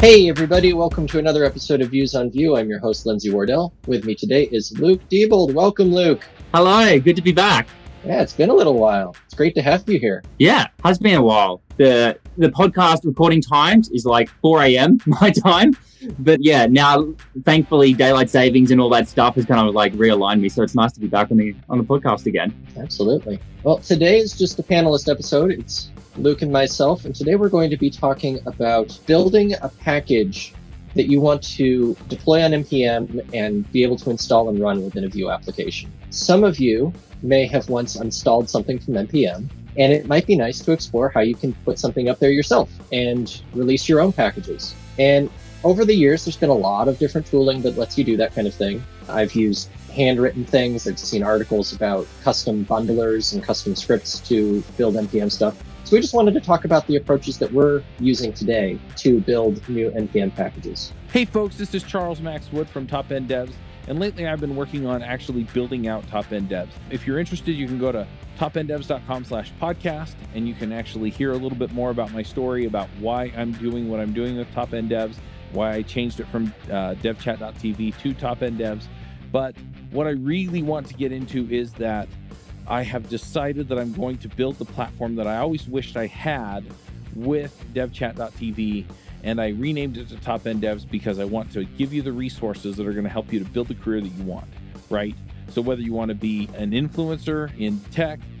Hey, everybody, welcome to another episode of Views on Vue. I'm your host, Lindsay Wardell. With me today is Luke Diebold. Welcome, Luke. Hello, good to be back. Yeah, it's been a little while. It's great to have you here. Yeah, has been a while. The the podcast recording times is like 4 a.m. my time. But yeah, now thankfully daylight savings and all that stuff has kind of like realigned me. So it's nice to be back on the on the podcast again. Absolutely. Well, today is just a panelist episode. It's Luke and myself, and today we're going to be talking about building a package that you want to deploy on npm and be able to install and run within a Vue application. Some of you may have once installed something from npm, and it might be nice to explore how you can put something up there yourself and release your own packages. And over the years, there's been a lot of different tooling that lets you do that kind of thing. I've used handwritten things. I've seen articles about custom bundlers and custom scripts to build npm stuff. So we just wanted to talk about the approaches that we're using today to build new NPM packages. Hey folks, this is Charles Max Wood from Top End Devs, and lately I've been working on actually building out Top End Devs. If you're interested, you can go to topenddevs.com slash podcast and you can actually hear a little bit more about my story about why I'm doing what I'm doing with Top End Devs, why I changed it from uh, devchat.tv to Top End Devs. But what I really want to get into is that I have decided that I'm going to build the platform that I always wished I had with devchat.tv and I renamed it to Top End Devs because I want to give you the resources that are going to help you to build the career that you want, right? So whether you want to be an influencer in tech,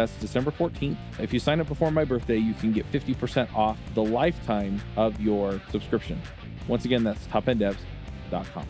that's December 14th. If you sign up before my birthday, you can get 50% off the lifetime of your subscription. Once again, that's topenddevs.com.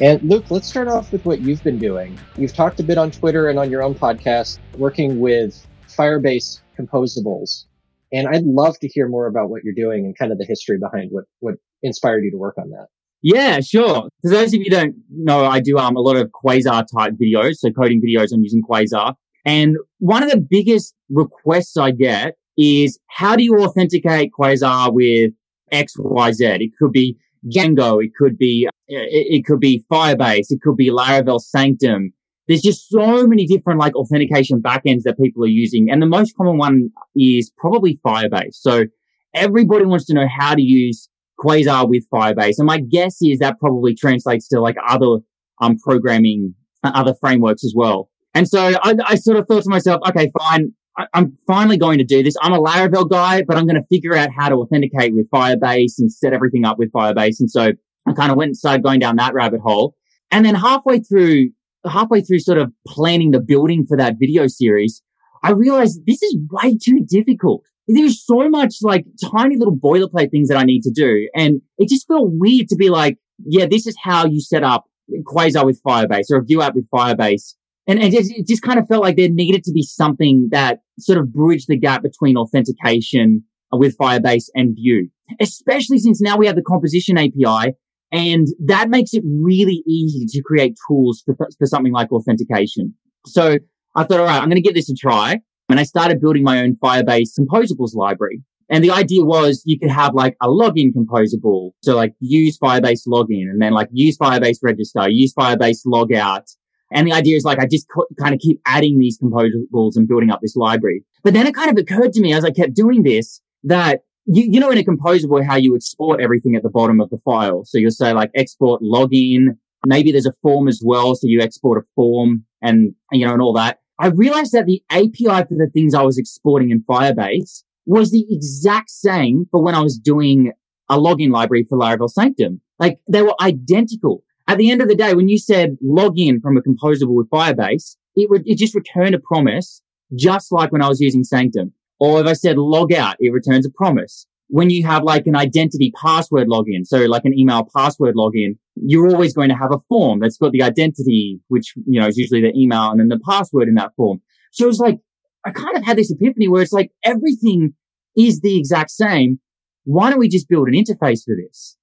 And Luke, let's start off with what you've been doing. You've talked a bit on Twitter and on your own podcast working with Firebase composables. And I'd love to hear more about what you're doing and kind of the history behind what, what inspired you to work on that. Yeah, sure. For those of you who don't know, I do um, a lot of Quasar type videos, so coding videos. I'm using Quasar. And one of the biggest requests I get is how do you authenticate Quasar with X, Y, Z? It could be Django. It could be, it, it could be Firebase. It could be Laravel Sanctum there's just so many different like authentication backends that people are using. And the most common one is probably Firebase. So everybody wants to know how to use Quasar with Firebase. And my guess is that probably translates to like other um, programming, uh, other frameworks as well. And so I, I sort of thought to myself, okay, fine. I, I'm finally going to do this. I'm a Laravel guy, but I'm going to figure out how to authenticate with Firebase and set everything up with Firebase. And so I kind of went and started going down that rabbit hole. And then halfway through halfway through sort of planning the building for that video series, I realized this is way too difficult. There's so much like tiny little boilerplate things that I need to do. And it just felt weird to be like, yeah, this is how you set up Quasar with Firebase or a Vue app with Firebase. And it just, it just kind of felt like there needed to be something that sort of bridged the gap between authentication with Firebase and Vue, especially since now we have the composition API and that makes it really easy to create tools for, for something like authentication. So I thought, all right, I'm going to give this a try. And I started building my own Firebase composables library. And the idea was you could have like a login composable. So like use Firebase login and then like use Firebase register, use Firebase logout. And the idea is like I just co- kind of keep adding these composables and building up this library. But then it kind of occurred to me as I kept doing this that you, you know, in a composable, how you export everything at the bottom of the file. So you'll say like export login. Maybe there's a form as well. So you export a form and, you know, and all that. I realized that the API for the things I was exporting in Firebase was the exact same for when I was doing a login library for Laravel Sanctum. Like they were identical. At the end of the day, when you said login from a composable with Firebase, it would, it just returned a promise, just like when I was using Sanctum. Or if I said log out, it returns a promise. When you have like an identity password login, so like an email password login, you're always going to have a form that's got the identity, which, you know, is usually the email and then the password in that form. So it's like, I kind of had this epiphany where it's like everything is the exact same. Why don't we just build an interface for this?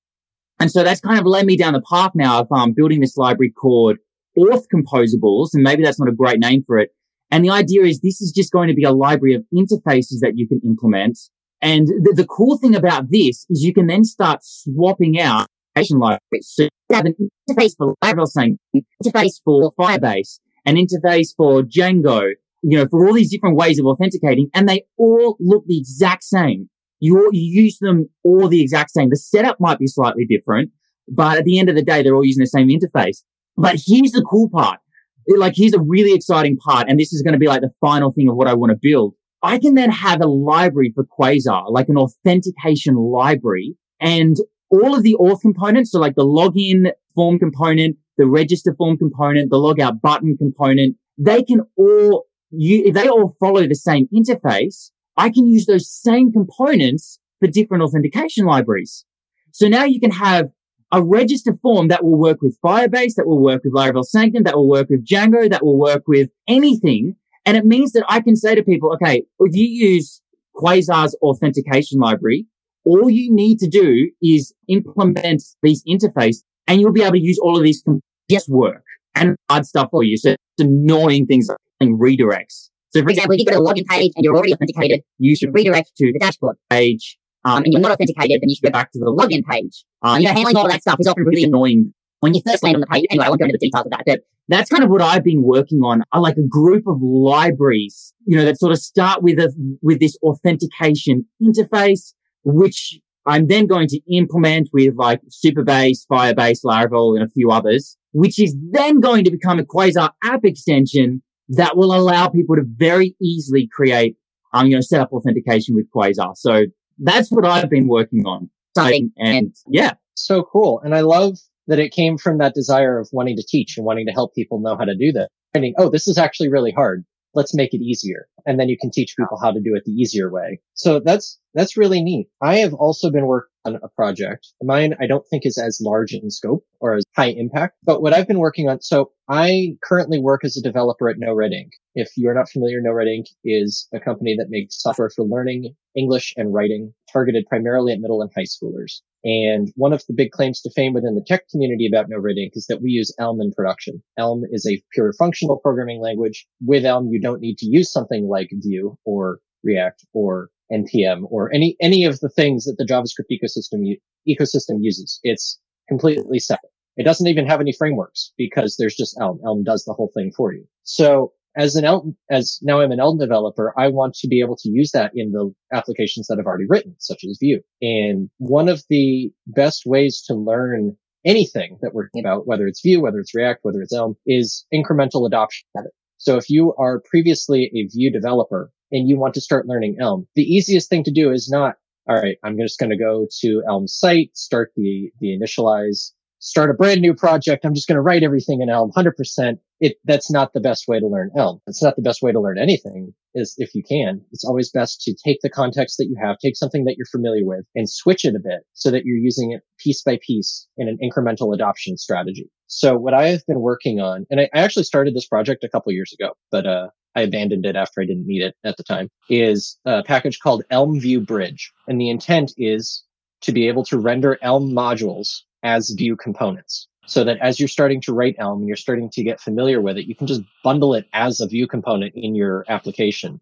And so that's kind of led me down the path now of um, building this library called Auth Composables. And maybe that's not a great name for it. And the idea is this is just going to be a library of interfaces that you can implement. And the, the cool thing about this is you can then start swapping out libraries. So you have an interface for Laravel saying interface for Firebase, an interface for Django, you know, for all these different ways of authenticating, and they all look the exact same. You, you use them all the exact same. The setup might be slightly different, but at the end of the day, they're all using the same interface. But here's the cool part. Like, here's a really exciting part. And this is going to be like the final thing of what I want to build. I can then have a library for Quasar, like an authentication library and all of the auth components. So like the login form component, the register form component, the logout button component, they can all you, they all follow the same interface, I can use those same components for different authentication libraries. So now you can have a register form that will work with Firebase, that will work with Laravel Sanctum, that will work with Django, that will work with anything. And it means that I can say to people, okay, if you use Quasar's authentication library, all you need to do is implement these interface and you'll be able to use all of these just work and hard stuff for you. So it's annoying things like redirects. So for example, if you go to a login page and you're already authenticated, you should redirect to the dashboard page. Um, and you're not authenticated, then you should go back to the login page. Um, you know, handling all that stuff is often really annoying when you first land on the page. Anyway, I won't go into the details of that, but that's kind of what I've been working on. I like a group of libraries, you know, that sort of start with a, with this authentication interface, which I'm then going to implement with like Supabase, Firebase, Laravel, and a few others, which is then going to become a Quasar app extension that will allow people to very easily create, um, you know, set up authentication with Quasar. So that's what I've been working on. And, and yeah. So cool. And I love that it came from that desire of wanting to teach and wanting to help people know how to do that. Finding, oh, this is actually really hard. Let's make it easier. And then you can teach people how to do it the easier way. So that's, that's really neat. I have also been working on a project. Mine, I don't think is as large in scope or as high impact, but what I've been working on. So I currently work as a developer at No Red Ink. If you're not familiar, No Red Ink is a company that makes software for learning English and writing targeted primarily at middle and high schoolers. And one of the big claims to fame within the tech community about No Red Ink is that we use Elm in production. Elm is a pure functional programming language. With Elm, you don't need to use something like Vue or React or npm or any any of the things that the javascript ecosystem ecosystem uses. It's completely separate. It doesn't even have any frameworks because there's just elm. Elm does the whole thing for you. So as an elm as now i'm an elm developer i want to be able to use that in the applications that i've already written such as vue. And one of the best ways to learn anything that we're about whether it's vue whether it's react whether it's elm is incremental adoption of it so if you are previously a Vue developer and you want to start learning Elm, the easiest thing to do is not, all right, I'm just going to go to Elm site, start the, the initialize, start a brand new project. I'm just going to write everything in Elm 100%. It, that's not the best way to learn Elm. It's not the best way to learn anything is if you can. It's always best to take the context that you have, take something that you're familiar with and switch it a bit so that you're using it piece by piece in an incremental adoption strategy. So what I have been working on, and I, actually started this project a couple years ago, but, uh, I abandoned it after I didn't need it at the time, is a package called Elm Vue Bridge. And the intent is to be able to render Elm modules as Vue components. So that as you're starting to write Elm and you're starting to get familiar with it, you can just bundle it as a Vue component in your application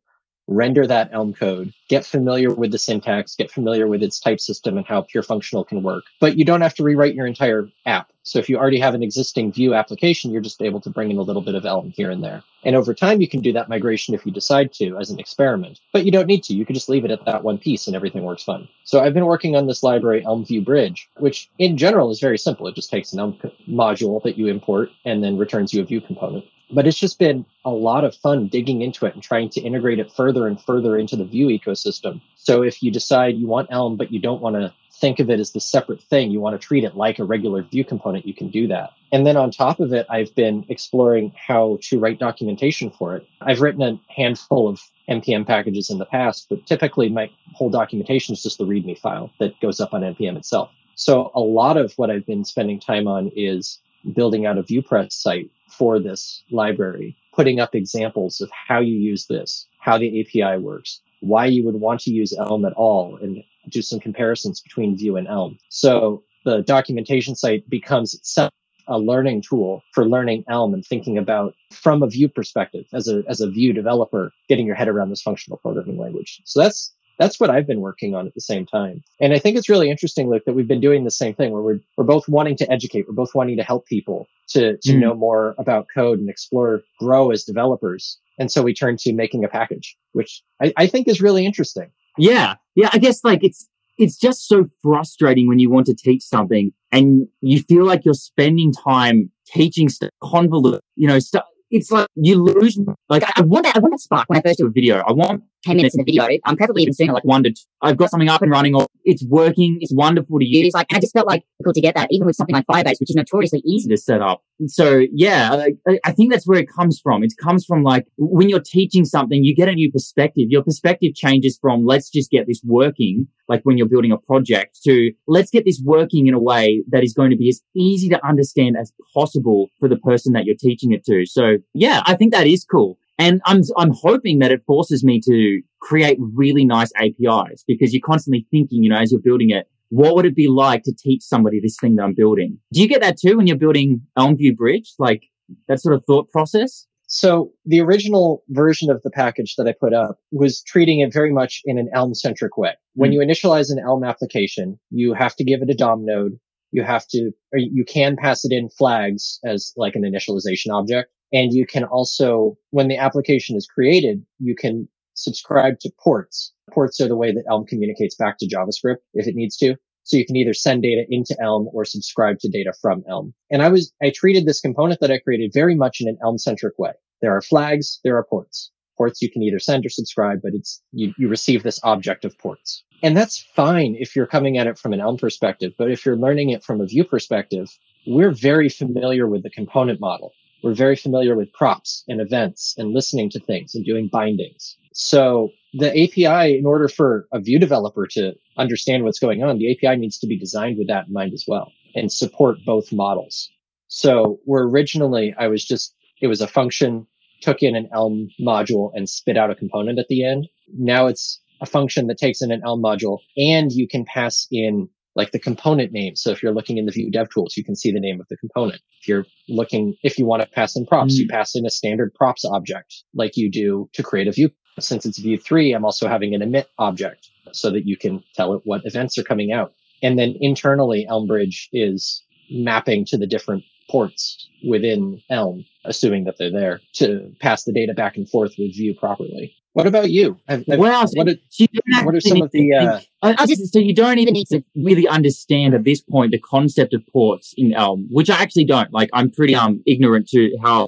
render that Elm code, get familiar with the syntax, get familiar with its type system and how pure functional can work. But you don't have to rewrite your entire app. So if you already have an existing Vue application, you're just able to bring in a little bit of Elm here and there. And over time, you can do that migration if you decide to as an experiment, but you don't need to. You can just leave it at that one piece and everything works fine. So I've been working on this library Elm Vue Bridge, which in general is very simple. It just takes an Elm module that you import and then returns you a Vue component but it's just been a lot of fun digging into it and trying to integrate it further and further into the Vue ecosystem. So if you decide you want Elm, but you don't want to think of it as the separate thing, you want to treat it like a regular Vue component, you can do that. And then on top of it, I've been exploring how to write documentation for it. I've written a handful of npm packages in the past, but typically my whole documentation is just the README file that goes up on npm itself. So a lot of what I've been spending time on is building out a VuePress site for this library, putting up examples of how you use this, how the API works, why you would want to use Elm at all, and do some comparisons between Vue and Elm. So the documentation site becomes itself a learning tool for learning Elm and thinking about from a Vue perspective as a as a Vue developer, getting your head around this functional programming language. So that's that's what I've been working on at the same time. And I think it's really interesting, Luke, that we've been doing the same thing where we're, we're both wanting to educate. We're both wanting to help people to, to mm. know more about code and explore, grow as developers. And so we turn to making a package, which I, I think is really interesting. Yeah. Yeah. I guess like it's, it's just so frustrating when you want to teach something and you feel like you're spending time teaching st- convolute, you know, stuff. It's like you lose. Like I want, I want to spark when I first do a video. I want 10 minutes in the video. I'm preferably even sooner, like one to two. I've got something up and running or it's working. It's wonderful to use. Like, I just felt like cool to get that, even with something like Firebase, which is notoriously easy to set up. So yeah, I, I think that's where it comes from. It comes from like when you're teaching something, you get a new perspective. Your perspective changes from let's just get this working, like when you're building a project to let's get this working in a way that is going to be as easy to understand as possible for the person that you're teaching it to. So yeah, I think that is cool. And I'm, I'm hoping that it forces me to create really nice APIs because you're constantly thinking, you know, as you're building it, what would it be like to teach somebody this thing that I'm building? Do you get that too when you're building Elm Vue Bridge? Like that sort of thought process? So the original version of the package that I put up was treating it very much in an Elm centric way. When mm. you initialize an Elm application, you have to give it a DOM node. You have to, or you can pass it in flags as like an initialization object. And you can also, when the application is created, you can subscribe to ports. Ports are the way that Elm communicates back to JavaScript if it needs to. So you can either send data into Elm or subscribe to data from Elm. And I was, I treated this component that I created very much in an Elm centric way. There are flags, there are ports. Ports you can either send or subscribe, but it's, you, you receive this object of ports. And that's fine if you're coming at it from an Elm perspective. But if you're learning it from a Vue perspective, we're very familiar with the component model. We're very familiar with props and events and listening to things and doing bindings. So the API, in order for a Vue developer to understand what's going on, the API needs to be designed with that in mind as well and support both models. So where originally I was just, it was a function, took in an Elm module and spit out a component at the end. Now it's a function that takes in an Elm module and you can pass in like the component name. So if you're looking in the Vue DevTools, you can see the name of the component. If you're looking, if you want to pass in props, mm. you pass in a standard props object like you do to create a view. Since it's Vue 3, I'm also having an emit object so that you can tell it what events are coming out. And then internally, Elmbridge is mapping to the different ports within Elm, assuming that they're there to pass the data back and forth with Vue properly. What about you? Have, have, well, what, are, what are some of the? Uh, I, just, so you don't even need to really understand at this point the concept of ports in Elm, which I actually don't. Like, I'm pretty um ignorant to how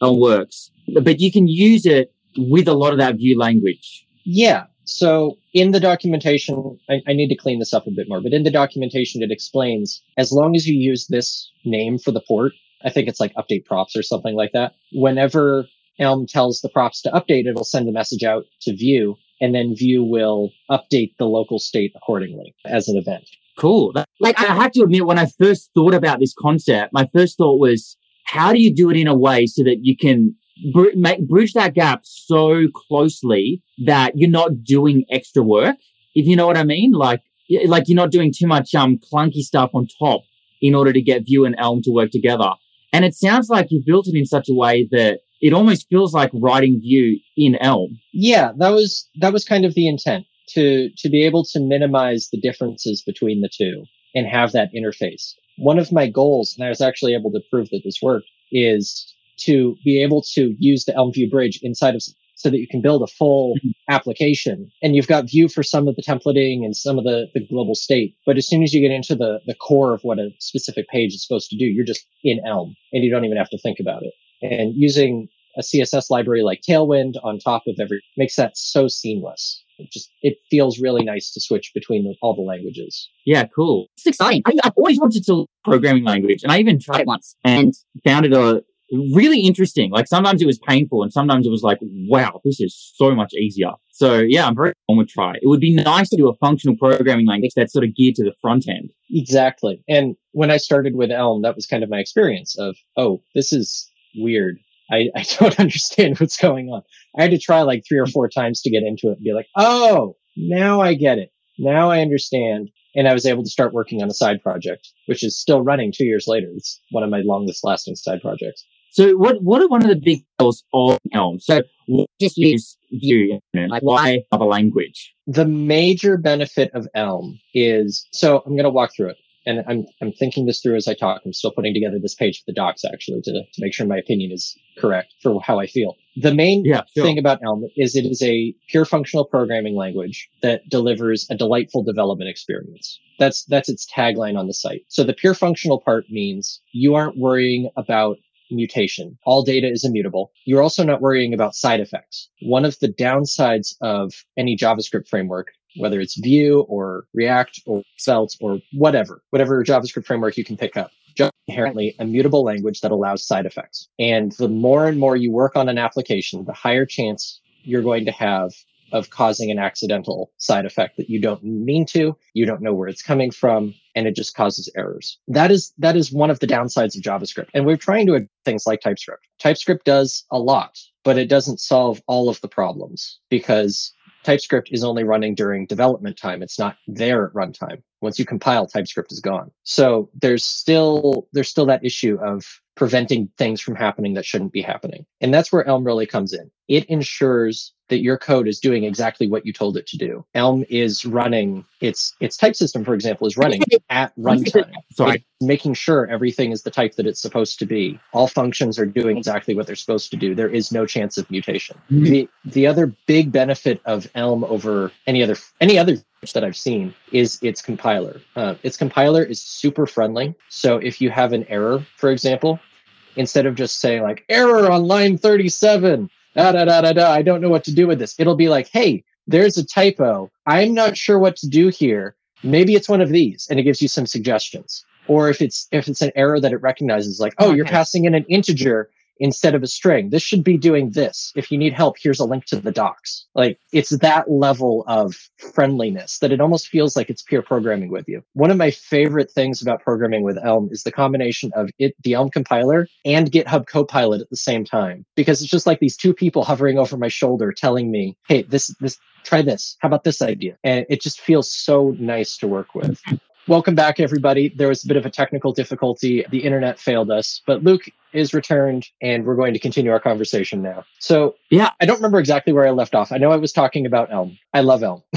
Elm works, but you can use it with a lot of that Vue language. Yeah. So in the documentation, I, I need to clean this up a bit more, but in the documentation, it explains as long as you use this name for the port, I think it's like update props or something like that. Whenever Elm tells the props to update, it'll send a message out to Vue, and then Vue will update the local state accordingly as an event. Cool. Like, I have to admit, when I first thought about this concept, my first thought was, how do you do it in a way so that you can br- make, bridge that gap so closely that you're not doing extra work? If you know what I mean? Like, like you're not doing too much, um, clunky stuff on top in order to get Vue and Elm to work together. And it sounds like you've built it in such a way that it almost feels like writing Vue in Elm. Yeah, that was that was kind of the intent to to be able to minimize the differences between the two and have that interface. One of my goals, and I was actually able to prove that this worked, is to be able to use the Elm Vue bridge inside of so that you can build a full mm-hmm. application and you've got Vue for some of the templating and some of the, the global state. But as soon as you get into the, the core of what a specific page is supposed to do, you're just in Elm and you don't even have to think about it and using a CSS library like Tailwind on top of every makes that so seamless. It just it feels really nice to switch between the, all the languages. Yeah, cool. It's exciting. I, have always wanted to programming language, and I even tried it once and found it a really interesting. Like sometimes it was painful, and sometimes it was like, wow, this is so much easier. So yeah, I'm very on with try. It would be nice to do a functional programming language that's sort of geared to the front end. Exactly. And when I started with Elm, that was kind of my experience of, oh, this is weird. I, I don't understand what's going on. I had to try like three or four times to get into it and be like, oh, now I get it. Now I understand. And I was able to start working on a side project, which is still running two years later. It's one of my longest lasting side projects. So what what are one of the big goals of Elm? So just use Vue, like why other language? The major benefit of Elm is so I'm going to walk through it and I'm I'm thinking this through as I talk. I'm still putting together this page for the docs actually to, to make sure my opinion is correct for how I feel. The main Yeah, sure. thing about Elm is it is a pure functional programming language that delivers a delightful development experience. That's that's its tagline on the site. So the pure functional part means you aren't worrying about mutation. All data is immutable. You're also not worrying about side effects. One of the downsides of any JavaScript framework, whether it's Vue or React or Svelte or whatever, whatever JavaScript framework you can pick up, just inherently a mutable language that allows side effects. And the more and more you work on an application, the higher chance you're going to have of causing an accidental side effect that you don't mean to, you don't know where it's coming from, and it just causes errors. That is that is one of the downsides of JavaScript. And we're trying to things like TypeScript. TypeScript does a lot, but it doesn't solve all of the problems because TypeScript is only running during development time. It's not there at runtime. Once you compile, TypeScript is gone. So there's still there's still that issue of preventing things from happening that shouldn't be happening. And that's where Elm really comes in. It ensures that your code is doing exactly what you told it to do. Elm is running its its type system, for example, is running at runtime. Sorry. Making sure everything is the type that it's supposed to be. All functions are doing exactly what they're supposed to do. There is no chance of mutation. Mhm. The the other big benefit of Elm over any other any other that I've seen is its compiler. Uh, its compiler is super friendly. So if you have an error, for example, instead of just saying like error on line 37, da da da da da, I don't know what to do with this. It'll be like, hey, there's a typo. I'm not sure what to do here. Maybe it's one of these, and it gives you some suggestions. Or if it's if it's an error that it recognizes, like, oh, you're passing in an integer instead of a string. This should be doing this. If you need help, here's a link to the docs. Like it's that level of friendliness that it almost feels like it's peer programming with you. One of my favorite things about programming with Elm is the combination of it, the Elm compiler and GitHub Copilot at the same time, because it's just like these two people hovering over my shoulder telling me, Hey, this, this, try this. How about this idea? And it just feels so nice to work with. Welcome back, everybody. There was a bit of a technical difficulty. The internet failed us, but Luke is returned and we're going to continue our conversation now. So, Yeah. I don't remember exactly where I left off. I know I was talking about Elm. I love Elm.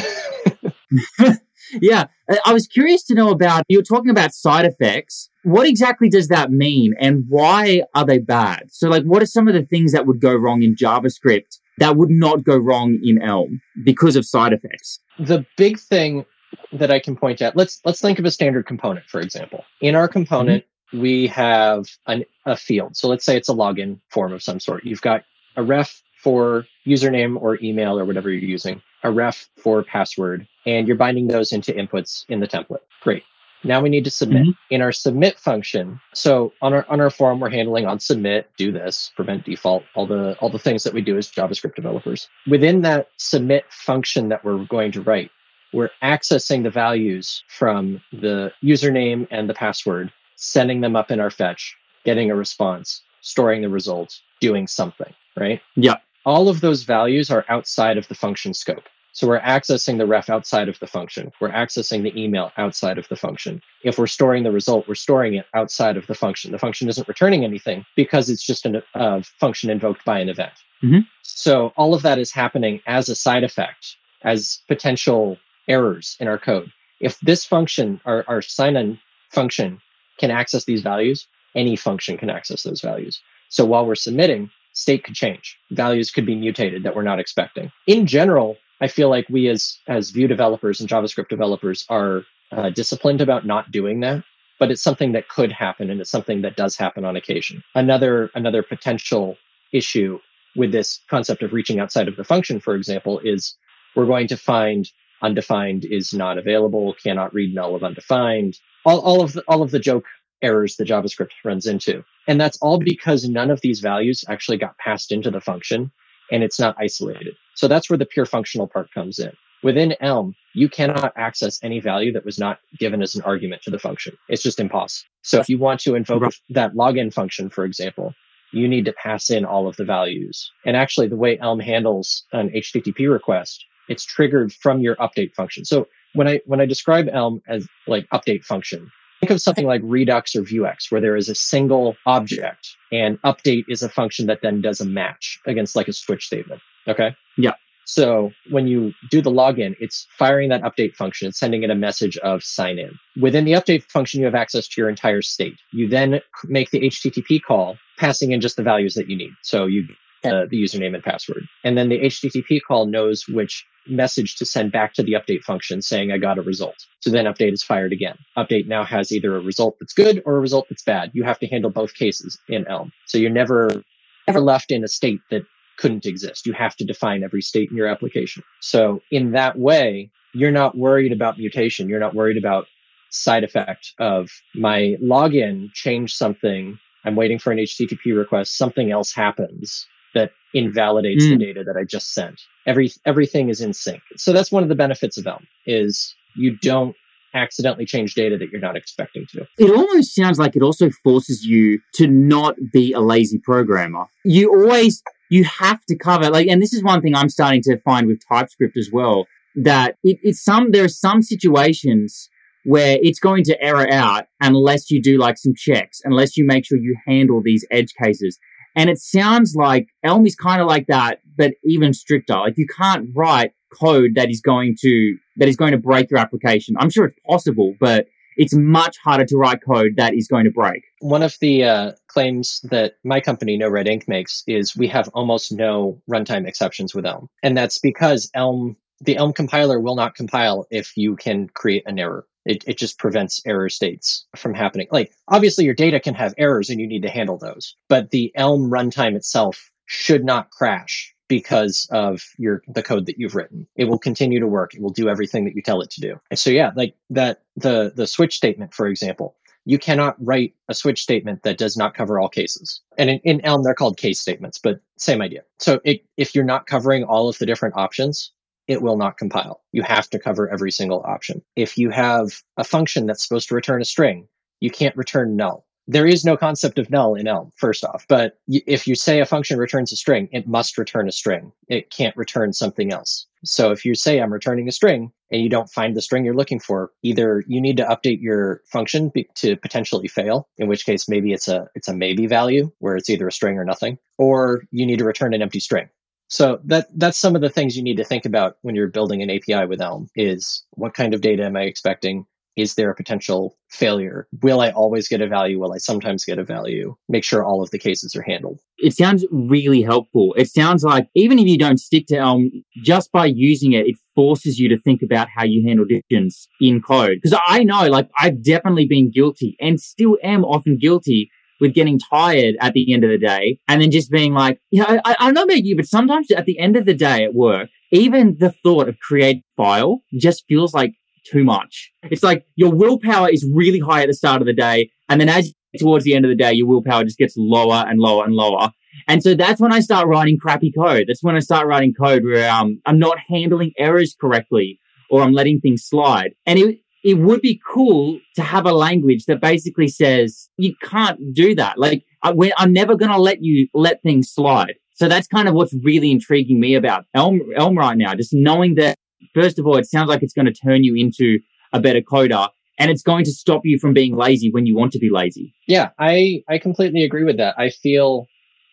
Yeah, I- was curious to know about you were talking about side effects. What exactly does that mean and why are they bad? So like what are some of the things that would go wrong in JavaScript that would not go wrong in Elm because of side effects? the big thing that I can point at, let's let's think of a standard component, for example. In our component, we have an, a field. So let's say it's a login form of some sort. You've got a ref for username or email or whatever you're using, a ref for password, and you're binding those into inputs in the template. Great. Now we need to submit. Mhm. In our submit function, so on our on our form, we're handling on submit, do this, prevent default, all the all the things that we do as JavaScript developers. Within that submit function that we're going to write, we're accessing the values from the username and the password, sending them up in our fetch, getting a response, storing the results, doing something, right? Yeah. All of those values are outside of the function scope. So we're accessing the ref outside of the function. We're accessing the email outside of the function. If we're storing the result, we're storing it outside of the function. The function isn't returning anything because it's just a uh, function invoked by an event. Mhm. So all of that is happening as a side effect, as potential errors in our code. If this function, our, our sign-in function, can access these values, any function can access those values. So while we're submitting, state could change. Values could be mutated that we're not expecting. In general, I feel like we as as Vue developers and JavaScript developers are uh, disciplined about not doing that. But it's something that could happen, and it's something that does happen on occasion. Another another potential issue with this concept of reaching outside of the function, for example, is we're going to find undefined is not available, cannot read null of undefined, all, all of the, all of the joke errors that JavaScript runs into. And that's all because none of these values actually got passed into the function and it's not isolated. So that's where the pure functional part comes in. Within Elm, you cannot access any value that was not given as an argument to the function. It's just impossible. So if you want to invoke Right. that login function, for example, you need to pass in all of the values. And actually, the way Elm handles an HTTP request, it's triggered from your update function. So when I when I describe Elm as like update function, think of something like Redux or Vuex, where there is a single object and update is a function that then does a match against like a switch statement. Okay. Yeah. So when you do the login, it's firing that update function and sending it a message of sign in. Within the update function, you have access to your entire state. You then make the HTTP call, passing in just the values that you need. So you uh, the username and password. And then the HTTP call knows which message to send back to the update function saying I got a result. So then update is fired again. Update now has either a result that's good or a result that's bad. You have to handle both cases in Elm. So you're never ever left in a state that couldn't exist. You have to define every state in your application. So in that way, you're not worried about mutation. You're not worried about side effect of my login changed something. I'm waiting for an HTTP request. Something else happens that invalidates mm. the data that I just sent. Every everything is in sync. So that's one of the benefits of Elm is you don't accidentally change data that you're not expecting to. It almost sounds like it also forces you to not be a lazy programmer. You always you have to cover like and this is one thing I'm starting to find with TypeScript as well that it, it's some there are some situations where it's going to error out unless you do like some checks, unless you make sure you handle these edge cases. And it sounds like Elm is kind of like that, but even stricter. Like you can't write code that is going to, that is going to break your application. I'm sure it's possible, but it's much harder to write code that is going to break. One of the uh, claims that my company, No Red Ink, makes is we have almost no runtime exceptions with Elm. And that's because Elm, the Elm compiler will not compile if you can create an error. It, it just prevents error states from happening. Like, obviously, your data can have errors and you need to handle those, but the Elm runtime itself should not crash because of your the code that you've written. It will continue to work. It will do everything that you tell it to do. And so yeah, like that the the switch statement, for example, you cannot write a switch statement that does not cover all cases. And in, in Elm, they're called case statements, but same idea. So it, if you're not covering all of the different options, it will not compile. You have to cover every single option. If you have a function that's supposed to return a string, you can't return null. There is no concept of null in Elm, first off. But if you say a function returns a string, it must return a string. It can't return something else. So if you say I'm returning a string and you don't find the string you're looking for, either you need to update your function to potentially fail, in which case maybe it's a it's a maybe value where it's either a string or nothing, or you need to return an empty string. So that that's some of the things you need to think about when you're building an API with Elm is what kind of data am I expecting? Is there a potential failure? Will I always get a value? Will I sometimes get a value? Make sure all of the cases are handled. It sounds really helpful. It sounds like even if you don't stick to Elm, just by using it, it forces you to think about how you handle decisions in code. Because I know, like, I've definitely been guilty and still am often guilty with getting tired at the end of the day and then just being like, you know, I, I don't know about you, but sometimes at the end of the day at work, even the thought of create file just feels like too much. It's like your willpower is really high at the start of the day. And then as towards the end of the day, your willpower just gets lower and lower and lower. And so that's when I start writing crappy code. That's when I start writing code where um, I'm not handling errors correctly or I'm letting things slide. And it, it would be cool to have a language that basically says you can't do that. Like I, am never going to let you let things slide. So that's kind of what's really intriguing me about Elm, Elm right now. Just knowing that, first of all, it sounds like it's going to turn you into a better coder and it's going to stop you from being lazy when you want to be lazy. Yeah, I, I completely agree with that. I feel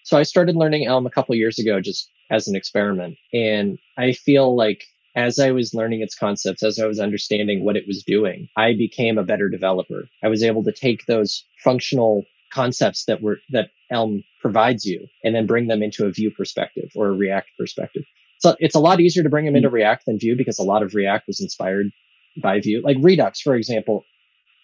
so I started learning Elm a couple years ago just as an experiment and I feel like as I was learning its concepts, as I was understanding what it was doing, I became a better developer. I was able to take those functional concepts that were, that Elm provides you and then bring them into a Vue perspective or a React perspective. So it's a lot easier to bring them into React than Vue because a lot of React was inspired by Vue. Like Redux, for example,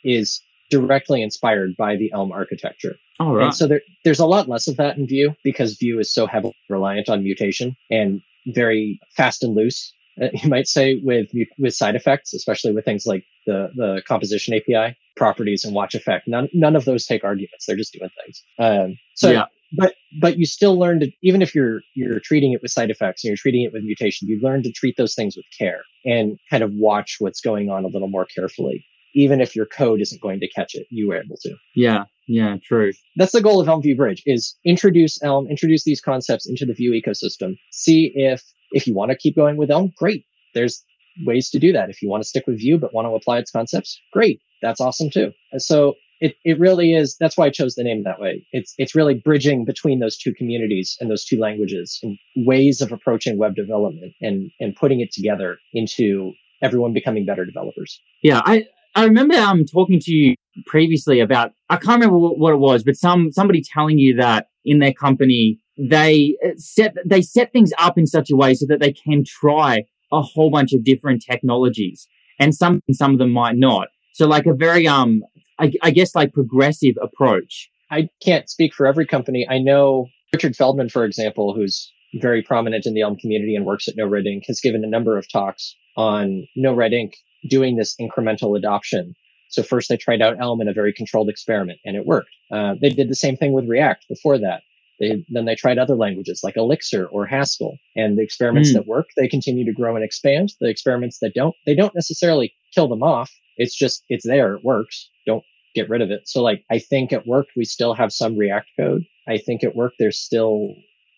is directly inspired by the Elm architecture. All right. And so there, there's a lot less of that in Vue because Vue is so heavily reliant on mutation and very fast and loose you might say with with side effects, especially with things like the the composition API properties and watch effect. None none of those take arguments. They're just doing things. Um, so, yeah. but but you still learn to even if you're you're treating it with side effects and you're treating it with mutation, you learn to treat those things with care and kind of watch what's going on a little more carefully. Even if your code isn't going to catch it, you were able to. Yeah, yeah, true. That's the goal of Elm Vue Bridge: is introduce Elm, introduce these concepts into the Vue ecosystem, see if if you want to keep going with Elm, great. There's ways to do that. If you want to stick with Vue but want to apply its concepts, great. That's awesome too. So it, it really is that's why I chose the name that way. It's it's really bridging between those two communities and those two languages and ways of approaching web development and and putting it together into everyone becoming better developers. Yeah, I I remember um talking to you previously about I can't remember what it was, but some somebody telling you that in their company they uh, set they set things up in such a way so that they can try a whole bunch of different technologies, and some some of them might not. So like a very um I, I guess like progressive approach. I can't speak for every company. I know Richard Feldman, for example, who's very prominent in the Elm community and works at No Red Ink, has given a number of talks on No Red Ink doing this incremental adoption. So first they tried out Elm in a very controlled experiment and it worked. Uh, they did the same thing with React before that. They, then they tried other languages like Elixir or Haskell and the experiments mm. that work, they continue to grow and expand. The experiments that don't, they don't necessarily kill them off. It's just, it's there. It works. Don't get rid of it. So like, I think at work, we still have some React code. I think at work, there's still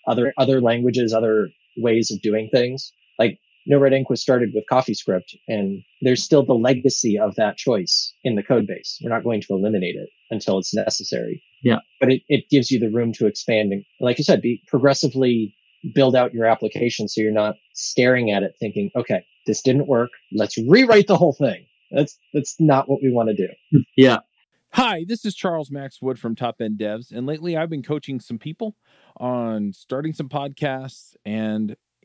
other, other languages, other ways of doing things. Like no Red Ink was started with CoffeeScript, and there's still the legacy of that choice in the code base. We're not going to eliminate it until it's necessary. Yeah. But it, it gives you the room to expand and, like you said, be progressively build out your application so you're not staring at it thinking, okay, this didn't work. Let's rewrite the whole thing. That's that's not what we want to do. Yeah. Hi, this is Charles Max Wood from Top End Devs, and lately I've been coaching some people on starting some podcasts and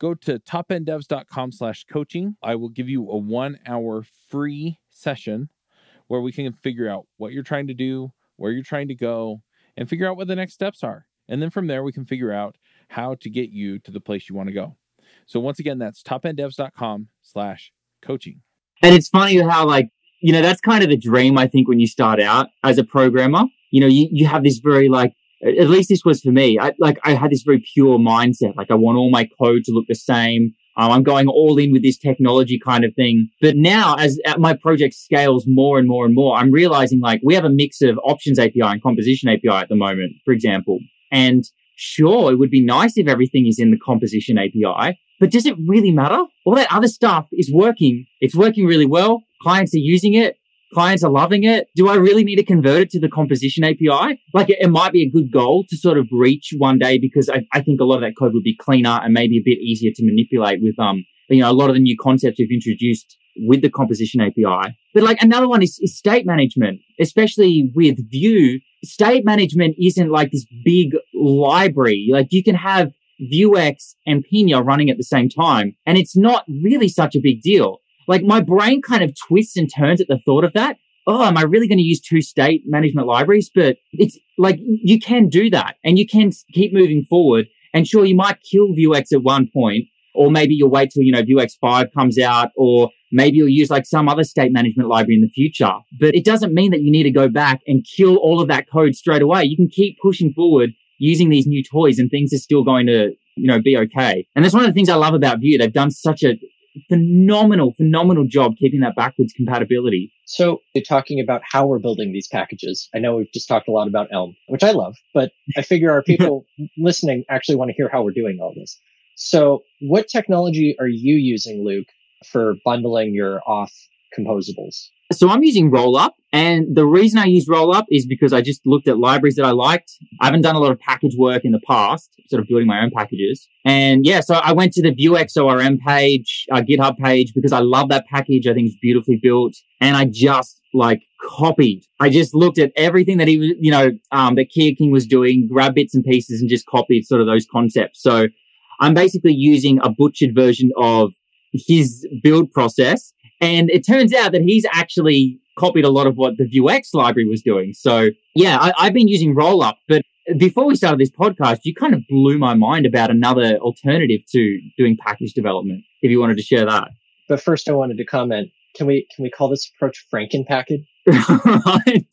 go to topenddevs.com slash coaching. I will give you a one hour free session where we can figure out what you're trying to do, where you're trying to go, and figure out what the next steps are. And then from there, we can figure out how to get you to the place you want to go. So once again, that's topenddevs.com slash coaching. And it's funny how like, you know, that's kind of the dream, I think, when you start out as a programmer. You know, you, you have this very like at least this was for me. I like I had this very pure mindset. Like I want all my code to look the same. Um, I'm going all in with this technology kind of thing. But now, as my project scales more and more and more, I'm realizing like we have a mix of options API and composition API at the moment, for example. And sure, it would be nice if everything is in the composition API, but does it really matter? All that other stuff is working. It's working really well. Clients are using it clients are loving it. Do I really need to convert it to the composition API? Like it, it, might be a good goal to sort of reach one day because I, I think a lot of that code would be cleaner and maybe a bit easier to manipulate with, um, you know, a lot of the new concepts we've introduced with the composition API. But like another one is, is state management, especially with Vue. State management isn't like this big library. Like you can have Vuex and Pinia running at the same time. And it's not really such a big deal. Like my brain kind of twists and turns at the thought of that. Oh, am I really going to use two state management libraries? But it's like you can do that and you can keep moving forward. And sure, you might kill Vuex at one point, or maybe you'll wait till, you know, Vuex 5 comes out, or maybe you'll use like some other state management library in the future. But it doesn't mean that you need to go back and kill all of that code straight away. You can keep pushing forward using these new toys and things are still going to, you know, be okay. And that's one of the things I love about Vue. They've done such a phenomenal, phenomenal job keeping that backwards compatibility. So you're talking about how we're building these packages. I know we've just talked a lot about Elm, which I love, but I figure our people listening actually want to hear how we're doing all this. So what technology are you using, Luke, for bundling your auth composables? So I'm using Rollup. And the reason I use Rollup is because I just looked at libraries that I liked. I haven't done a lot of package work in the past, sort of building my own packages. And yeah, so I went to the Vuex ORM page, uh, GitHub page, because I love that package. I think it's beautifully built. And I just like copied. I just looked at everything that he was, you know, um, that Kia King was doing, grabbed bits and pieces and just copied sort of those concepts. So I'm basically using a butchered version of his build process and it turns out that he's actually copied a lot of what the Vuex library was doing. So yeah, I, have been using Rollup, but before we started this podcast, you kind of blew my mind about another alternative to doing package development. If you wanted to share that. But first, I wanted to comment. Can we can we call this approach Franken package? right.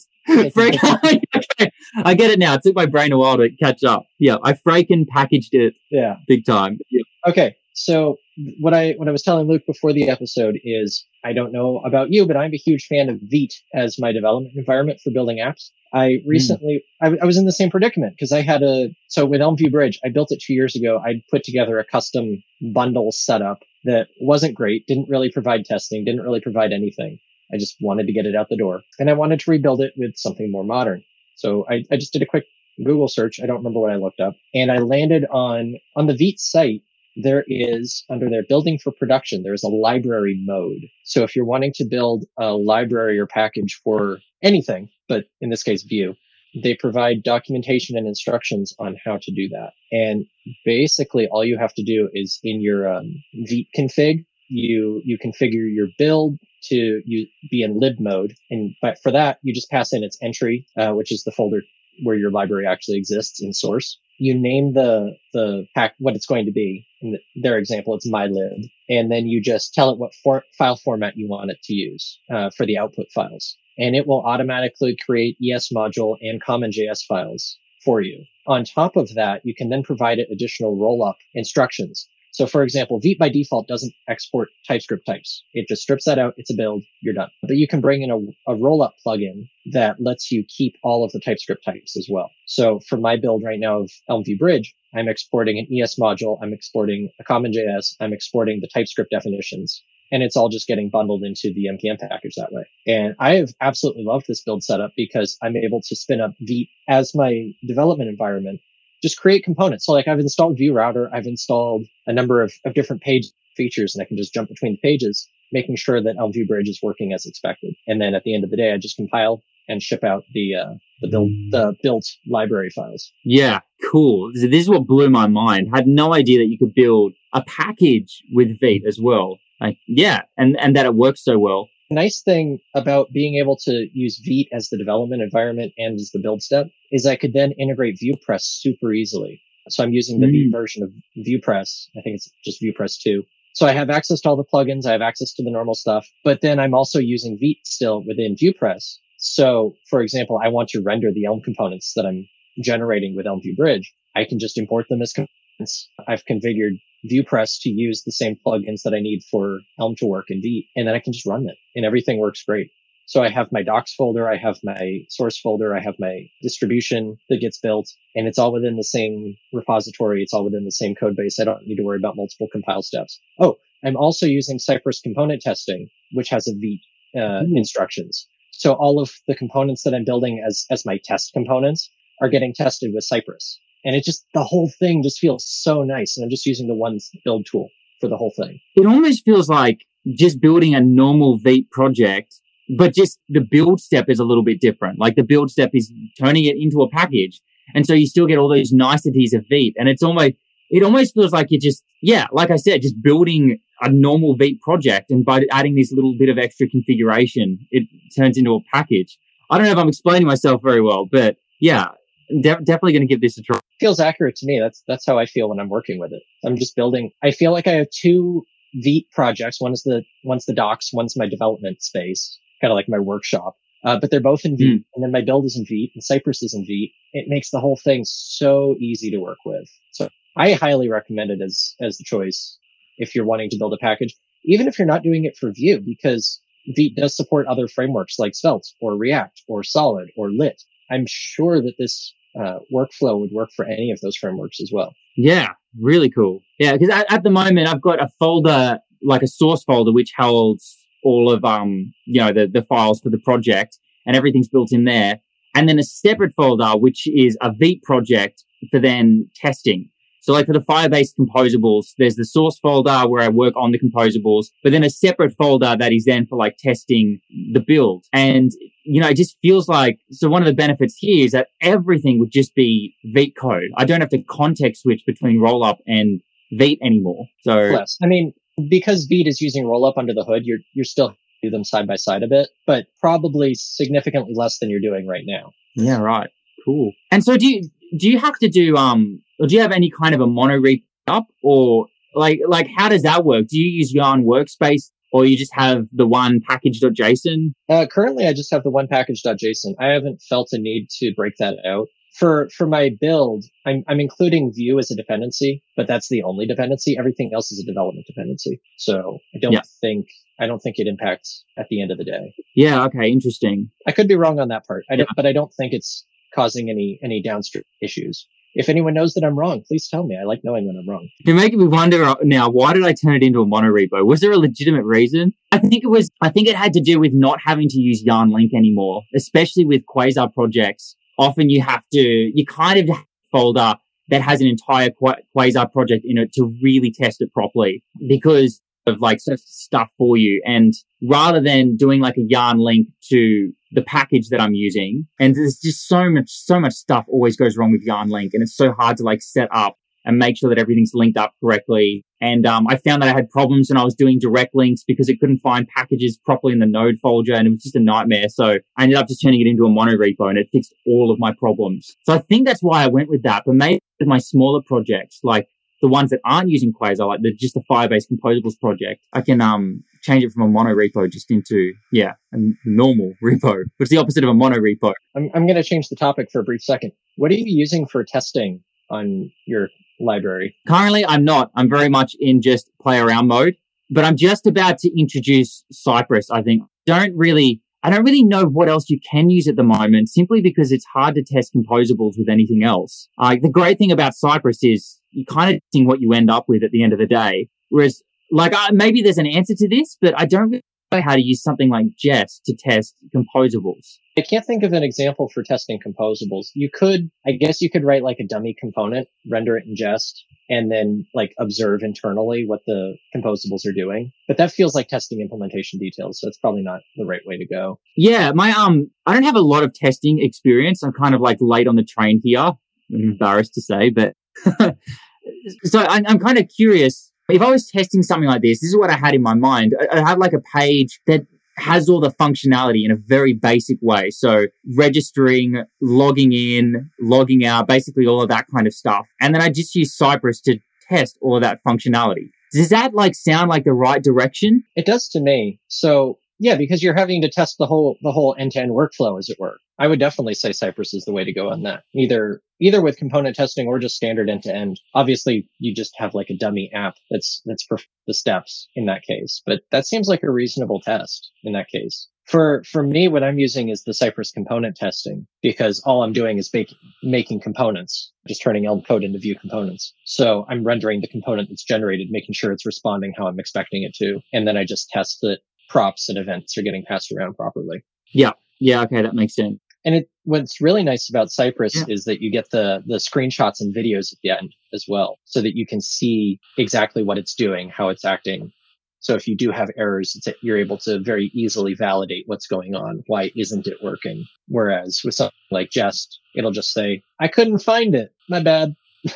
Freak- okay. I get it now. It took my brain a while to catch up. Yeah, I Franken packaged it Yeah. big time. Yeah. Okay. So what I what I was telling Luke before the episode is I don't know about you, but I'm a huge fan of Vite as my development environment for building apps. I hmm. recently I, w- I was in the same predicament because I had a so with Elm Vue Bridge I built it two years ago. I put together a custom bundle setup that wasn't great, didn't really provide testing, didn't really provide anything. I just wanted to get it out the door, and I wanted to rebuild it with something more modern. So I, I just did a quick Google search. I don't remember what I looked up, and I landed on on the Vite site there is under their building for production, there's a library mode. So if you're wanting to build a library or package for anything, but in this case, Vue, they provide documentation and instructions on how to do that. And basically all you have to do is in your um, Vite config, you, you configure your build to you be in lib mode. And but for that, you just pass in its entry, uh, which is the folder where your library actually exists in source. You name the the pack what it's going to be. In the, their example, it's mylib, and then you just tell it what for, file format you want it to use uh, for the output files, and it will automatically create ES module and CommonJS files for you. On top of that, you can then provide it additional rollup instructions. So for example, Vite by default doesn't export TypeScript types. It just strips that out. It's a build. You're done. But you can bring in a, a rollup plugin that lets you keep all of the TypeScript types as well. So for my build right now of Elm Vue Bridge, I'm exporting an ES module. I'm exporting a CommonJS. I'm exporting the TypeScript definitions. And it's all just getting bundled into the NPM package that way. And I have absolutely loved this build setup because I'm able to spin up Vite as my development environment just create components. So like I've installed Vue Router, I've installed a number of, of different page features and I can just jump between the pages, making sure that Elm Vue Bridge is working as expected. And then at the end of the day, I just compile and ship out the, uh, the build, the built library files. Yeah, cool. This is what blew my mind. Had no idea that you could build a package with Vite as well. Like, yeah, and, and that it works so well. Nice thing about being able to use Vite as the development environment and as the build step is I could then integrate VuePress super easily. So I'm using the Mm. Vite version of VuePress. I think it's just VuePress 2. So I have access to all the plugins. I have access to the normal stuff, but then I'm also using Vite still within VuePress. So for example, I want to render the Elm components that I'm generating with Elm Vue Bridge. I can just import them as components. I've configured VuePress to use the same plugins that I need for Elm to work in Vite, and then I can just run it, and everything works great. So I have my docs folder, I have my source folder, I have my distribution that gets built, and it's all within the same repository. It's all within the same code base. I don't need to worry about multiple compile steps. Oh, I'm also using Cypress component testing, which has a Vite uh, Ooh. instructions. So all of the components that I'm building as as my test components are getting tested with Cypress. And it just, the whole thing just feels so nice. And I'm just using the one build tool for the whole thing. It almost feels like just building a normal Vite project, but just the build step is a little bit different. Like the build step is turning it into a package. And so you still get all those niceties of Vite. And it's almost, it almost feels like you're just, yeah, like I said, just building a normal Vite project. And by adding this little bit of extra configuration, it turns into a package. I don't know if I'm explaining myself very well, but yeah, de- definitely going to give this a try. Feels accurate to me. That's, that's how I feel when I'm working with it. I'm just building, I feel like I have two Vite projects. One is the, one's the docs, one's my development space, kind of like my workshop. Uh, but they're both in Vite, and then my build is in Vite, and Cypress is in Vite. It makes the whole thing so easy to work with. So I highly recommend it as as the choice if you're wanting to build a package, even if you're not doing it for Vue, because Vite does support other frameworks like Svelte or React or Solid or Lit. I'm sure that this uh, workflow would work for any of those frameworks as well. Yeah, really cool. Yeah, because at, at the moment I've got a folder, like a source folder, which holds all of um, you know, the the files for the project, and everything's built in there. And then a separate folder, which is a Vite project for then testing. So like for the Firebase composables, there's the source folder where I work on the composables, but then a separate folder that is then for like testing the build. And, you know, it just feels like, so one of the benefits here is that everything would just be Vite code. I don't have to context switch between rollup and Vite anymore. So Less. I mean, because Vite is using rollup under the hood, you're you're still do them side by side a bit, but probably significantly less than you're doing right now. yeah, right. Cool. And so do you, do you have to do, um, or do you have any kind of a mono reap up or like, like how does that work? Do you use Yarn workspace or you just have the one package.json? Uh, currently, I just have the one package.json. I haven't felt a need to break that out. For for my build, I'm I'm including Vue as a dependency, but that's the only dependency. Everything else is a development dependency. So I don't Yeah. think I don't think it impacts at the end of the day. Yeah. Okay. Interesting. I could be wrong on that part. I don't, but I don't think it's causing any any downstream issues. If anyone knows that I'm wrong, please tell me. I like knowing when I'm wrong. You're making me wonder now, why did I turn it into a monorepo? Was there a legitimate reason? I think it was, I think it had to do with not having to use Yarn Link anymore, especially with Quasar projects. Often you have to, you kind of folder that has an entire Quasar project in it to really test it properly because of like sort of stuff for you. And rather than doing like a yarn link to the package that I'm using, and there's just so much, so much stuff always goes wrong with yarn link. And it's so hard to like set up and make sure that everything's linked up correctly. And um, I found that I had problems when I was doing direct links because it couldn't find packages properly in the node folder and it was just a nightmare. So I ended up just turning it into a mono repo and it fixed all of my problems. So I think that's why I went with that. But maybe with my smaller projects, like the ones that aren't using Quasar, like the just the Firebase Composables project, I can um change it from a mono repo just into yeah a normal repo, which is the opposite of a mono repo. I'm I'm going to change the topic for a brief second. What are you using for testing on your library? Currently, I'm not. I'm very much in just play around mode, but I'm just about to introduce Cypress. I think don't really. I don't really know what else you can use at the moment simply because it's hard to test composables with anything else. Uh, the great thing about Cypress is you kind of seeing what you end up with at the end of the day. Whereas, like, uh, maybe there's an answer to this, but I don't really know how to use something like Jest to test composables. I can't think of an example for testing composables. You could, I guess you could write like a dummy component, render it in Jest, and then like observe internally what the composables are doing. But that feels like testing implementation details. So it's probably not the right way to go. Yeah, my um, I don't have a lot of testing experience. I'm kind of like late on the train here. I'm embarrassed to say, but so I'm, I'm kind of curious. If I was testing something like this, this is what I had in my mind. I, I had like a page that has all the functionality in a very basic way. So registering, logging in, logging out, basically all of that kind of stuff. And then I just use Cypress to test all of that functionality. Does that like sound like the right direction? It does to me. So yeah, because you're having to test the whole the whole end to end workflow, as it were. I would definitely say Cypress is the way to go on that. Either either with component testing or just standard end to end. Obviously, you just have like a dummy app that's that's for the steps in that case. But that seems like a reasonable test in that case. For for me, what I'm using is the Cypress component testing because all I'm doing is making making components, just turning Elm code into Vue components. So I'm rendering the component that's generated, making sure it's responding how I'm expecting it to, and then I just test that props and events are getting passed around properly. Yeah. Yeah. Okay. That makes sense. And it, what's really nice about Cypress Yeah. is that you get the, the screenshots and videos at the end as well, so that you can see exactly what it's doing, how it's acting. So if you do have errors, it's, you're able to very easily validate what's going on. Why isn't it working? Whereas with something like Jest, it'll just say, I couldn't find it. My bad.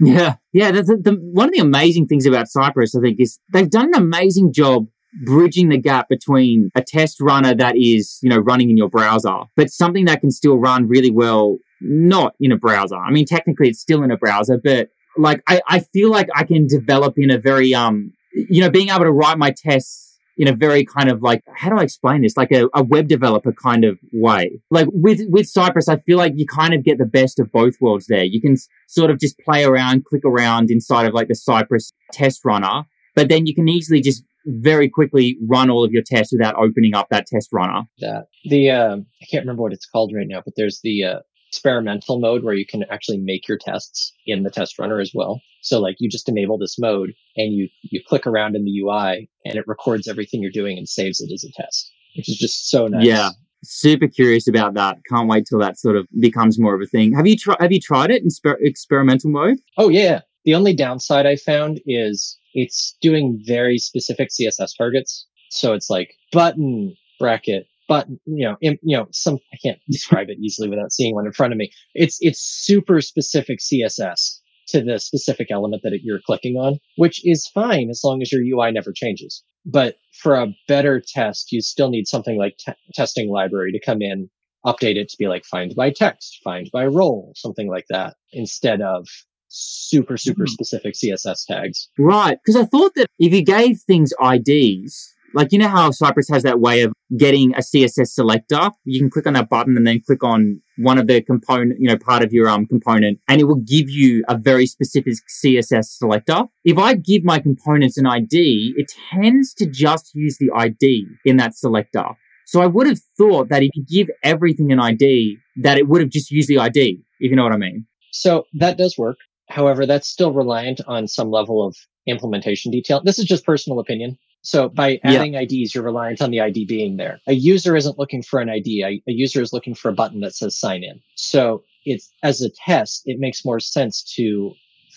Yeah, yeah. The, the, one of the amazing things about Cypress, I think, is they've done an amazing job bridging the gap between a test runner that is, you know, running in your browser, but something that can still run really well, not in a browser. I mean, technically, it's still in a browser, but like, I, I feel like I can develop in a very, um, you know, being able to write my tests in a very kind of like how do I explain this? Like a, a web developer kind of way. Like with with Cypress, I feel like you kind of get the best of both worlds there. You can s- sort of just play around, click around inside of like the Cypress test runner, but then you can easily just very quickly run all of your tests without opening up that test runner. That the, um, I can't remember what it's called right now, but there's the, uh, experimental mode where you can actually make your tests in the test runner as well. So like you just enable this mode and you, you click around in the UI and it records everything you're doing and saves it as a test, which is just so nice. Yeah. Super curious about that. Can't wait till that sort of becomes more of a thing. Have you tried? Have you tried it in sper- experimental mode? Oh yeah. The only downside I found is it's doing very specific CSS targets. So it's like button bracket button, you know, you know, some, I can't describe it easily without seeing one in front of me. It's, it's super specific CSS to the specific element that it, you're clicking on, which is fine as long as your UI never changes. But for a better test, you still need something like te- testing library to come in, update it to be like find by text, find by role, something like that, instead of super, super Hmm. specific CSS tags. Right. Because I thought that if you gave things IDs, like you know how Cypress has that way of getting a CSS selector. You can click on that button and then click on one of the component, you know, part of your um component, and it will give you a very specific CSS selector. If I give my components an ID, it tends to just use the ID in that selector. So I would have thought that if you give everything an ID, that it would have just used the ID, if you know what I mean. So that does work. However, that's still reliant on some level of implementation detail. This is just personal opinion. So by adding yeah. IDs, you're reliant on the ID being there. A user isn't looking for an ID. A, a, user is looking for a button that says sign in. So it's as a test, it makes more sense to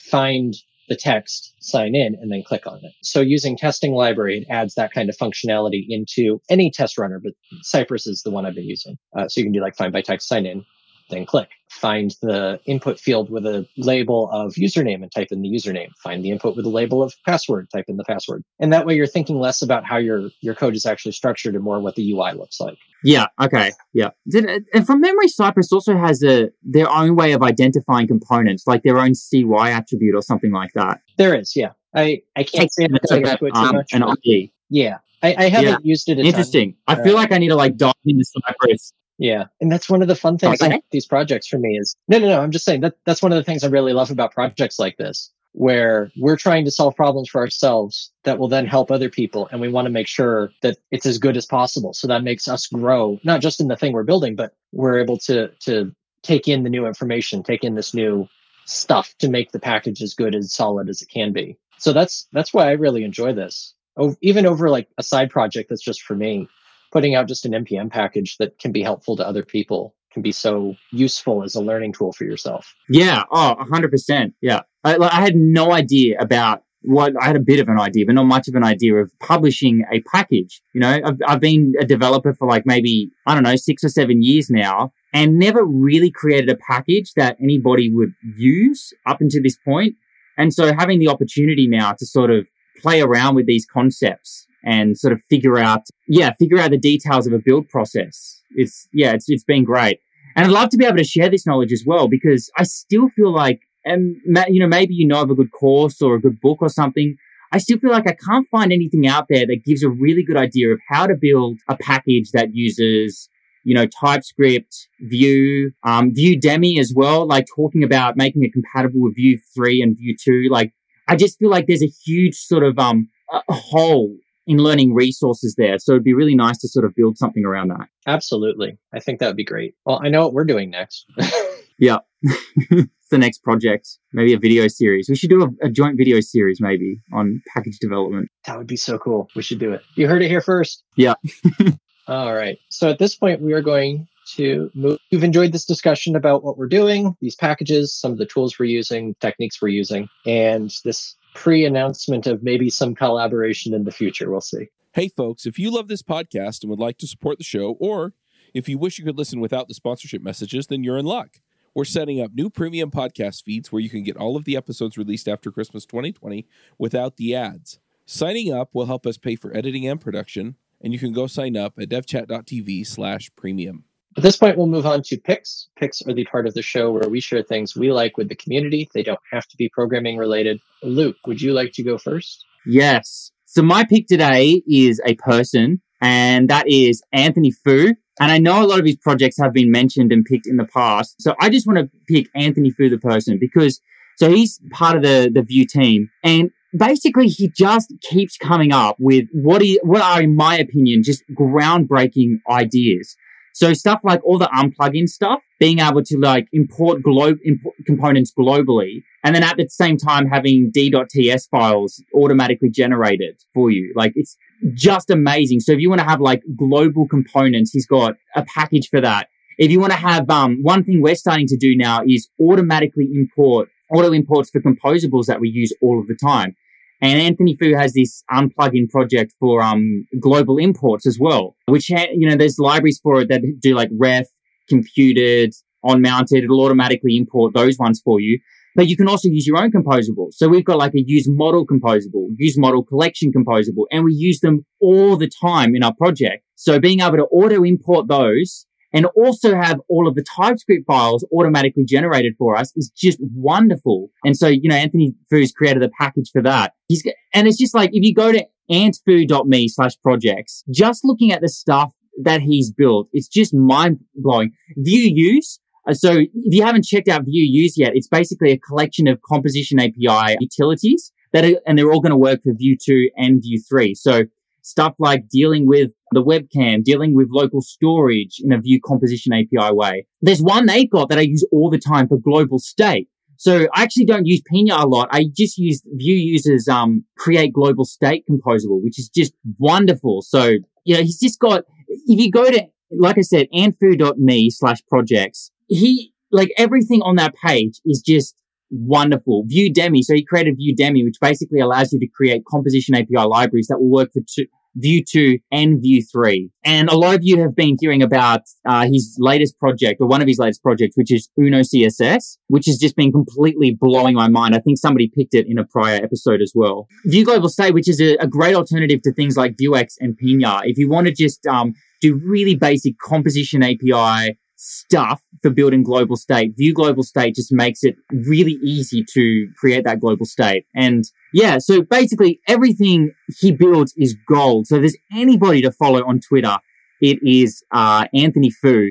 find the text, sign in, and then click on it. So using testing library, it adds that kind of functionality into any test runner, but Cypress is the one I've been using. Uh, so you can do like find by text, sign in, then click. Find the input field with a label of username and type in the username. Find the input with a label of password, type in the password. And that way you're thinking less about how your, your code is actually structured and more what the UI looks like. Yeah. Okay. Yeah. And from memory, Cypress also has a their own way of identifying components, like their own CY attribute or something like that. There is. Yeah. I, I can't say anything about it too um, much. An ID. Yeah. I, I haven't yeah. used it. Interesting. I feel uh, like I need to like dive into Cypress yeah. And that's one of the fun things about these projects for me is no, no, no. I'm just saying that that's one of the things I really love about projects like this, where we're trying to solve problems for ourselves that will then help other people. And we want to make sure that it's as good as possible. So that makes us grow, not just in the thing we're building, but we're able to, to take in the new information, take in this new stuff to make the package as good as solid as it can be. So that's, that's why I really enjoy this. Oh, even over like a side project that's just for me putting out just an npm package that can be helpful to other people can be so useful as a learning tool for yourself yeah oh 100% yeah I, I had no idea about what I had a bit of an idea, but not much of an idea of publishing a package. You know, I've, I've been a developer for like maybe, I don't know, six or seven years now and never really created a package that anybody would use up until this point. And so having the opportunity now to sort of play around with these concepts and sort of figure out, yeah, figure out the details of a build process. It's, yeah, it's, it's been great. And I'd love to be able to share this knowledge as well because I still feel like, and you know, maybe you know of a good course or a good book or something. I still feel like I can't find anything out there that gives a really good idea of how to build a package that uses, you know, TypeScript, Vue, um, Vue Demi as well, like talking about making it compatible with Vue 3 and Vue 2. Like, I just feel like there's a huge sort of, um, a hole in learning resources there. So it'd be really nice to sort of build something around that. Absolutely. I think that would be great. Well, I know what we're doing next. yeah. the next project. Maybe a video series. We should do a, a, joint video series maybe on package development. That would be so cool. We should do it. You heard it here first. Yeah. All right. So at this point, we are going to move. You've enjoyed this discussion about what we're doing, these packages, some of the tools we're using, techniques we're using, and this pre announcement of maybe some collaboration in the future. We'll see. Hey, folks, if you love this podcast and would like to support the show, or if you wish you could listen without the sponsorship messages, then you're in luck. We're setting up new premium podcast feeds where you can get all of the episodes released after Christmas 2020 without the ads. Signing up will help us pay for editing and production, and you can go sign up at devchat.tv slash premium. At this point, we'll move on to picks. Picks are the part of the show where we share things we like with the community. They don't have to be programming related. Luke, would you like to go first? Yes. So my pick today is a person, and that is Anthony Fu. And I know a lot of his projects have been mentioned and picked in the past. So I just want to pick Anthony Fu, the person, because so he's part of the, the Vue team. And basically he just keeps coming up with what he, what are, in my opinion, just groundbreaking ideas. So stuff like all the unplugin stuff, being able to like import globe import components globally, and then at the same time having d.ts files automatically generated for you. Like it's just amazing. So if you want to have like global components, he's got a package for that. If you want to have, um, one thing we're starting to do now is automatically import auto imports for composables that we use all of the time. And Anthony Fu has this unplugin project for um, global imports as well, which, ha- you know, there's libraries for it that do like ref, computed, on mounted. It'll automatically import those ones for you. But you can also use your own composables. So we've got like a use model composable, use model collection composable, and we use them all the time in our project. So being able to auto import those and also have all of the TypeScript files automatically generated for us is just wonderful. And so, you know, Anthony Fu's created a package for that. He's, and it's just like, if you go to antfu.me slash projects, just looking at the stuff that he's built, it's just mind blowing. VueUse. Uh, so if you haven't checked out VueUse yet, it's basically a collection of composition API utilities that are, and they're all going to work for Vue 2 and Vue 3. So stuff like dealing with the webcam, dealing with local storage in a Vue composition API way. There's one they've got that I use all the time for global state. So I actually don't use Pinia a lot. I just use VueUse's, um, create global state composable, which is just wonderful. So, you know, he's just got, if you go to, like I said, antfu.me slash projects, he, like everything on that page is just wonderful. Vue Demi. So he created Vue Demi, which basically allows you to create composition API libraries that will work for two, Vue 2 and Vue 3. And a lot of you have been hearing about uh, his latest project or one of his latest projects, which is Uno CSS, which has just been completely blowing my mind. I think somebody picked it in a prior episode as well. Vue Global State, which is a, a great alternative to things like Vuex and Pinia. If you want to just um, do really basic composition API stuff for building global state. Vue Global State just makes it really easy to create that global state. And yeah, so basically everything he builds is gold. So if there's anybody to follow on Twitter, it is uh, Anthony Fu.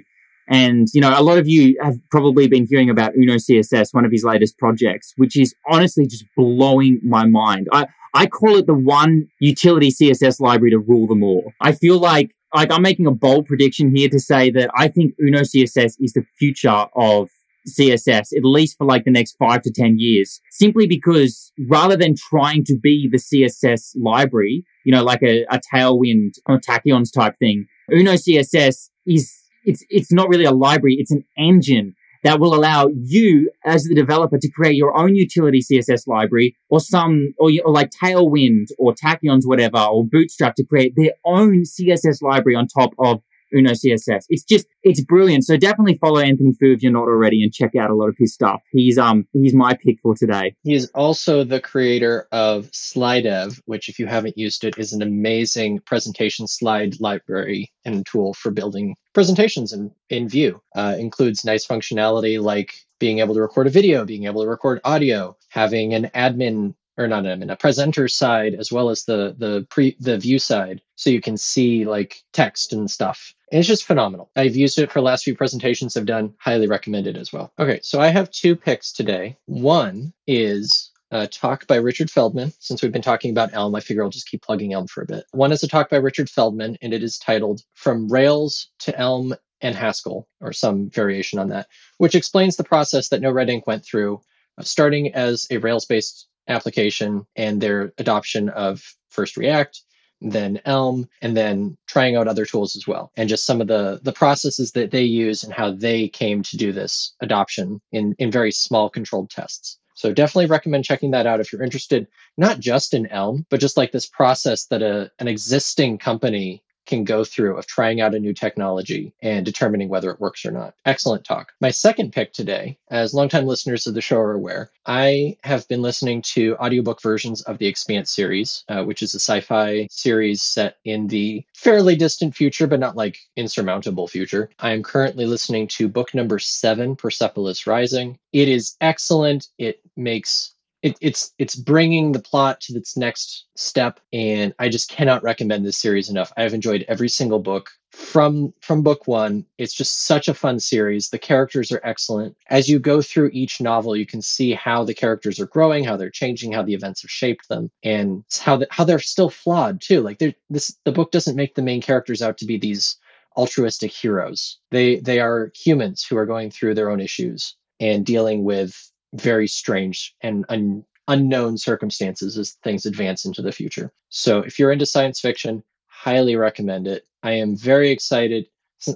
And, you know, a lot of you have probably been hearing about Uno CSS, one of his latest projects, which is honestly just blowing my mind. I, I call it the one utility CSS library to rule them all. I feel like like I'm making a bold prediction here to say that I think Uno CSS is the future of CSS, at least for like the next five to 10 years, simply because rather than trying to be the CSS library, you know, like a, a Tailwind or Tachyons type thing, Uno CSS is, it's, it's not really a library. It's an engine that will allow you as the developer to create your own utility CSS library or some, or, or like Tailwind or Tachyons, whatever, or Bootstrap to create their own CSS library on top of Uno CSS. It's just, it's brilliant. So definitely follow Anthony Fu if you're not already and check out a lot of his stuff. He's, um, he's my pick for today. He is also the creator of Slidev, which if you haven't used it is an amazing presentation slide library and tool for building presentations in, in Vue. Uh, includes nice functionality like being able to record a video, being able to record audio, having an admin or not admin, a presenter side as well as the the pre the view side, so you can see like text and stuff. And it's just phenomenal. I've used it for last few presentations I've done. Highly recommended as well. Okay, so I have two picks today. One is a talk by Richard Feldman. Since we've been talking about Elm, I figure I'll just keep plugging Elm for a bit. One is a talk by Richard Feldman, and it is titled From Rails to Elm and Haskell, or some variation on that, which explains the process that NoRedInk went through, uh, starting as a Rails based application and their adoption of first React, then Elm, and then trying out other tools as well. And just some of the the processes that they use and how they came to do this adoption in, in very small controlled tests. So definitely recommend checking that out if you're interested, not just in Elm, but just like this process that a, an existing company can go through of trying out a new technology and determining whether it works or not. Excellent talk. My second pick today, as longtime listeners of the show are aware, I have been listening to audiobook versions of the Expanse series, uh, which is a sci fi series set in the fairly distant future, but not like insurmountable future. I am currently listening to book number seven, Persepolis Rising. It is excellent. It makes it, it's it's bringing the plot to its next step and i just cannot recommend this series enough. I've enjoyed every single book. From from book one it's just such a fun series. The characters are excellent. As you go through each novel you can see how the characters are growing how they're changing how the events have shaped them and how the, how they're still flawed too. Like this the book doesn't make the main characters out to be these altruistic heroes. They they are humans who are going through their own issues and dealing with very strange and un- unknown circumstances as things advance into the future. So if you're into science fiction, highly recommend it. I am very excited.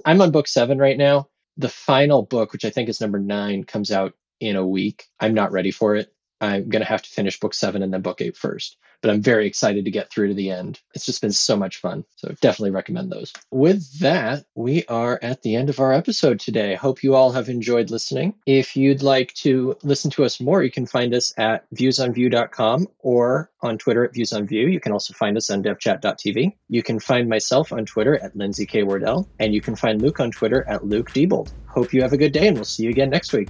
I'm on book seven right now, the final book, which I think is number nine, comes out in a week. I'm not ready for it. I'm going to have to finish book seven and then book eight first. But I'm very excited to get through to the end. It's just been so much fun. So definitely recommend those. With that, we are at the end of our episode today. Hope you all have enjoyed listening. If you'd like to listen to us more, you can find us at viewsonvue.com or on Twitter at viewsonview. You can also find us on devchat.tv. You can find myself on Twitter at Lindsay K. Wardell, and you can find Luke on Twitter at Luke Diebold. Hope you have a good day, and we'll see you again next week.